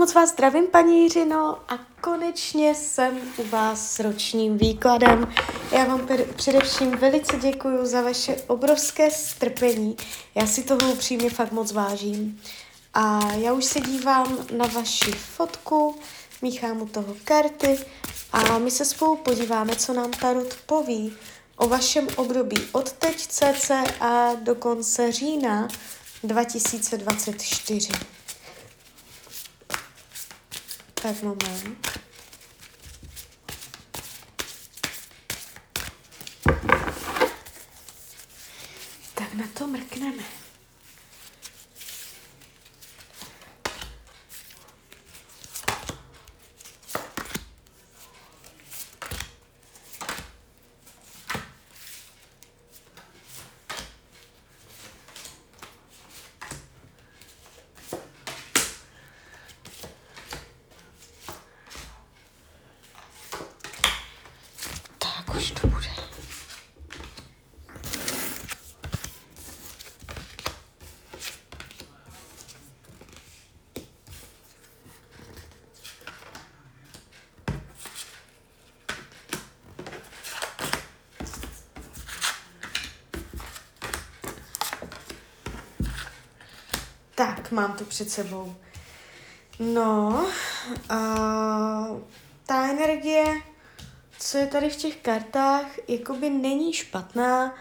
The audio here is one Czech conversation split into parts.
moc vás zdravím, paní Jiřino, a konečně jsem u vás s ročním výkladem. Já vám především velice děkuji za vaše obrovské strpení. Já si toho upřímně fakt moc vážím. A já už se dívám na vaši fotku, míchám u toho karty a my se spolu podíváme, co nám Tarot poví o vašem období od teď cca do konce října 2024. Tak moment. Tak na to mrkneme. Tak, mám to před sebou. No, uh, ta energie co je tady v těch kartách, jakoby není špatná.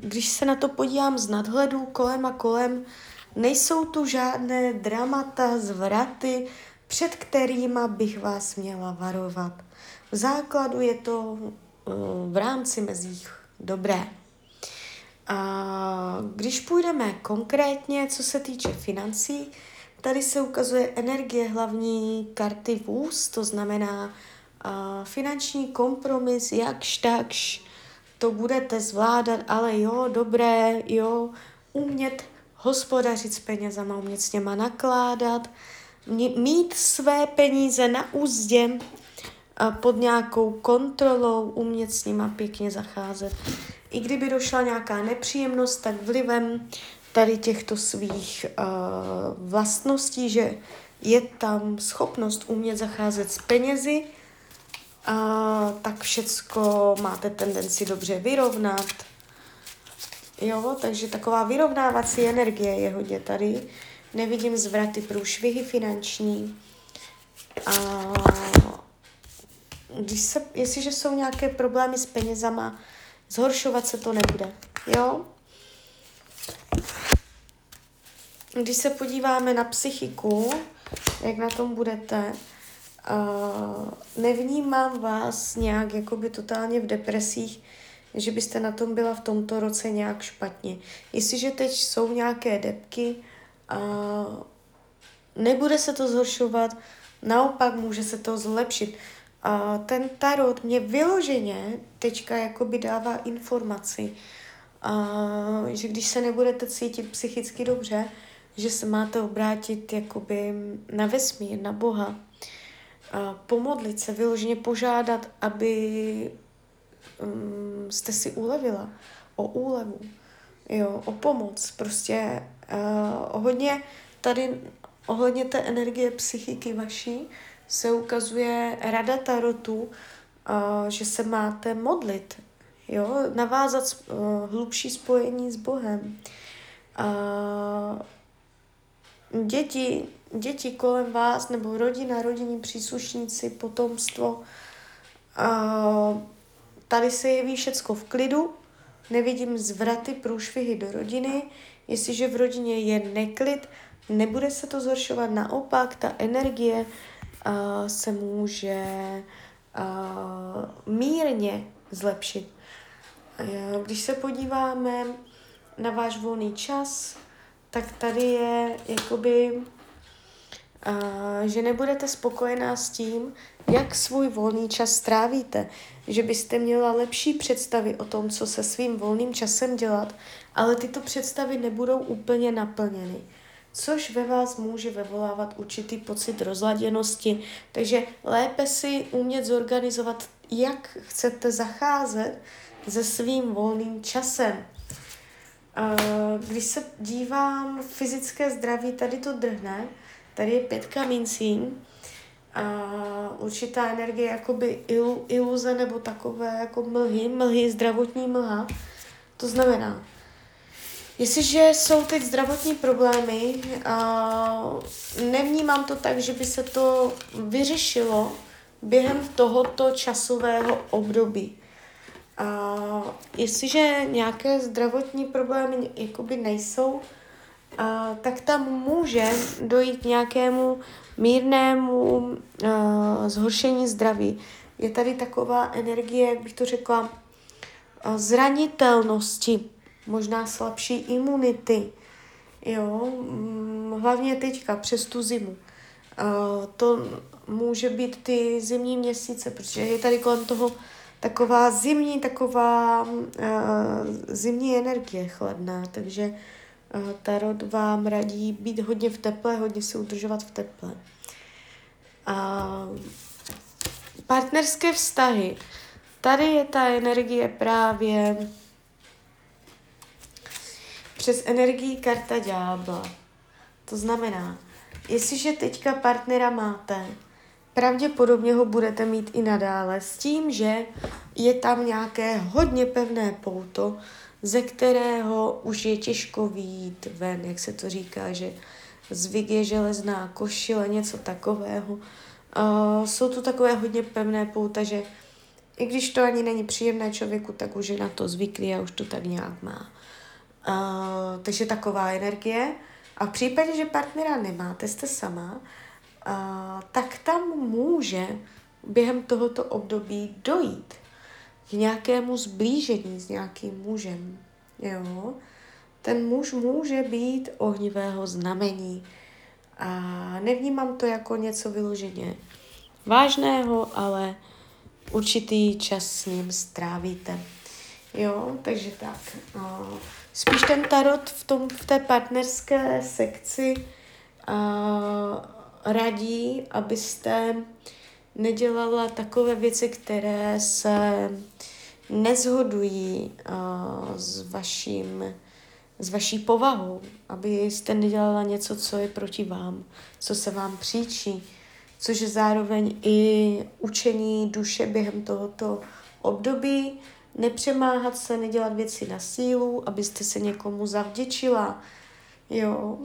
Když se na to podívám z nadhledu kolem a kolem, nejsou tu žádné dramata, zvraty, před kterými bych vás měla varovat. V základu je to uh, v rámci mezích dobré. A když půjdeme konkrétně, co se týče financí, tady se ukazuje energie hlavní karty vůz, to znamená a finanční kompromis, jakž takž, to budete zvládat, ale jo, dobré, jo, umět hospodařit s penězama, umět s něma nakládat, mít své peníze na úzdě pod nějakou kontrolou, umět s nima pěkně zacházet. I kdyby došla nějaká nepříjemnost, tak vlivem tady těchto svých uh, vlastností, že je tam schopnost umět zacházet s penězi, a tak všecko máte tendenci dobře vyrovnat. Jo, takže taková vyrovnávací energie je hodně tady. Nevidím zvraty, průšvihy finanční. A když se, jestliže jsou nějaké problémy s penězama, zhoršovat se to nebude. Jo? Když se podíváme na psychiku, jak na tom budete, Uh, nevnímám vás nějak jakoby totálně v depresích, že byste na tom byla v tomto roce nějak špatně. Jestliže teď jsou nějaké depky, uh, nebude se to zhoršovat, naopak může se to zlepšit. A ten tarot mě vyloženě teďka jakoby dává informaci, uh, že když se nebudete cítit psychicky dobře, že se máte obrátit jakoby na vesmír, na Boha, pomodlit se, vyloženě požádat, aby um, jste si ulevila o úlevu, jo, o pomoc, prostě uh, hodně tady ohledně té energie psychiky vaší se ukazuje rada tarotu, uh, že se máte modlit, jo, navázat uh, hlubší spojení s Bohem. Uh, děti děti kolem vás, nebo rodina, rodinní příslušníci, potomstvo. Tady se jeví všecko v klidu, nevidím zvraty, průšvihy do rodiny. Jestliže v rodině je neklid, nebude se to zhoršovat, naopak ta energie uh, se může uh, mírně zlepšit. Když se podíváme na váš volný čas, tak tady je jakoby že nebudete spokojená s tím, jak svůj volný čas strávíte, že byste měla lepší představy o tom, co se svým volným časem dělat, ale tyto představy nebudou úplně naplněny, což ve vás může vyvolávat určitý pocit rozladěnosti, takže lépe si umět zorganizovat, jak chcete zacházet se svým volným časem. Když se dívám fyzické zdraví, tady to drhne, tady je pětka mincí, a určitá energie jakoby ilu, iluze nebo takové jako mlhy, mlhy, zdravotní mlha. To znamená, jestliže jsou teď zdravotní problémy, a nevnímám to tak, že by se to vyřešilo během tohoto časového období. A jestliže nějaké zdravotní problémy jakoby nejsou, a, tak tam může dojít nějakému mírnému uh, zhoršení zdraví. Je tady taková energie, jak bych to řekla, zranitelnosti, možná slabší imunity, jo, mm, hlavně teďka přes tu zimu. To může být ty zimní měsíce, protože je tady kolem toho taková zimní, taková uh, zimní energie chladná, takže uh, Tarot vám radí být hodně v teple, hodně se udržovat v teple. A partnerské vztahy. Tady je ta energie právě přes energii karta ďábla. To znamená, jestliže teďka partnera máte, pravděpodobně ho budete mít i nadále s tím, že je tam nějaké hodně pevné pouto, ze kterého už je těžko výjít ven, jak se to říká, že zvyk je železná košile, něco takového. Uh, jsou tu takové hodně pevné pouta, že i když to ani není příjemné člověku, tak už je na to zvyklý a už to tak nějak má. Uh, takže taková energie. A v případě, že partnera nemáte, jste sama, uh, tak tam může během tohoto období dojít k nějakému zblížení s nějakým mužem. Jo? Ten muž může být ohnivého znamení. A nevnímám to jako něco vyloženě vážného, ale určitý čas s ním strávíte. Jo, takže tak. Spíš ten tarot v, tom, v té partnerské sekci a, radí, abyste nedělala takové věci, které se nezhodují a, s vaším s vaší povahou, abyste nedělala něco, co je proti vám, co se vám příčí, což je zároveň i učení duše během tohoto období, nepřemáhat se, nedělat věci na sílu, abyste se někomu zavděčila, jo,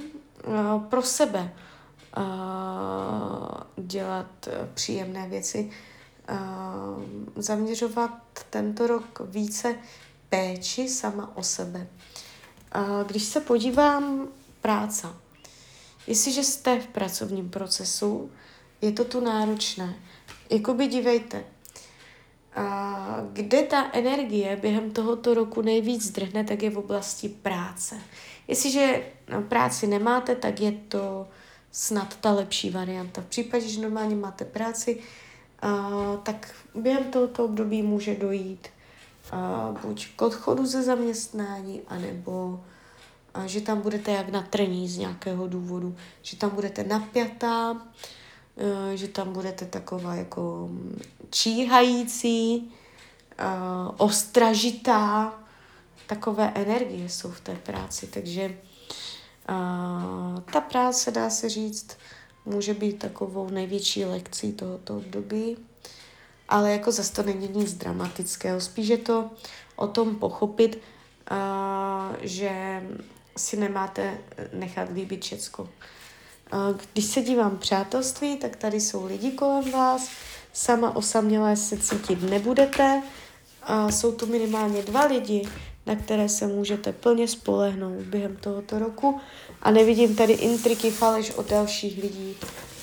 pro sebe dělat příjemné věci, zaměřovat tento rok více péči sama o sebe. Když se podívám práce, jestliže jste v pracovním procesu, je to tu náročné. Jakoby dívejte, kde ta energie během tohoto roku nejvíc zdrhne, tak je v oblasti práce. Jestliže no, práci nemáte, tak je to snad ta lepší varianta. V případě, že normálně máte práci, tak během tohoto období může dojít buď k odchodu ze zaměstnání, anebo že tam budete jak na trní z nějakého důvodu, že tam budete napjatá, že tam budete taková jako číhající, uh, ostražitá, takové energie jsou v té práci, takže uh, ta práce, dá se říct, může být takovou největší lekcí tohoto období, ale jako zase to není nic dramatického. Spíš je to o tom pochopit, že si nemáte nechat líbit všecko. Když se dívám přátelství, tak tady jsou lidi kolem vás, sama osamělé se cítit nebudete, a jsou tu minimálně dva lidi, na které se můžete plně spolehnout během tohoto roku a nevidím tady intriky, faleš od dalších lidí.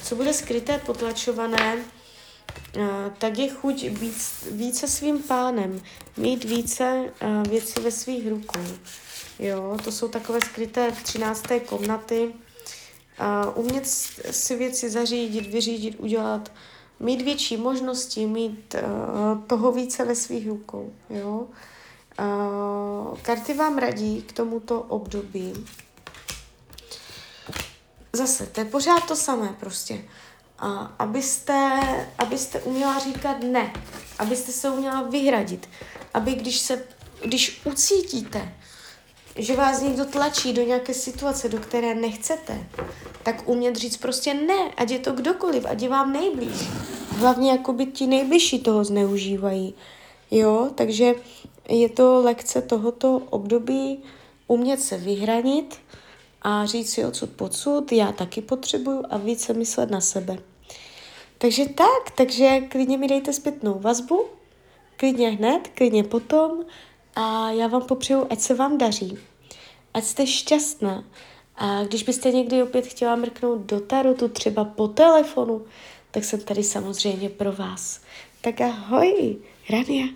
Co bude skryté, potlačované, tak je chuť být více svým pánem, mít více věcí ve svých rukou. Jo, to jsou takové skryté v 13. komnaty. Umět si věci zařídit, vyřídit, udělat, mít větší možnosti, mít uh, toho více ve svých rukou. Jo? Uh, karty vám radí k tomuto období. Zase, to je pořád to samé prostě. Uh, abyste, abyste uměla říkat ne, abyste se uměla vyhradit, aby když se, když ucítíte že vás někdo tlačí do nějaké situace, do které nechcete, tak umět říct prostě ne, ať je to kdokoliv, ať je vám nejblíž. Hlavně jakoby ti nejbližší toho zneužívají. Jo, takže je to lekce tohoto období umět se vyhranit a říct si odsud podsud, já taky potřebuju a více myslet na sebe. Takže tak, takže klidně mi dejte zpětnou vazbu, klidně hned, klidně potom a já vám popřeju, ať se vám daří, ať jste šťastná. A když byste někdy opět chtěla mrknout do tarotu, třeba po telefonu, tak jsem tady samozřejmě pro vás. Tak ahoj, Rania.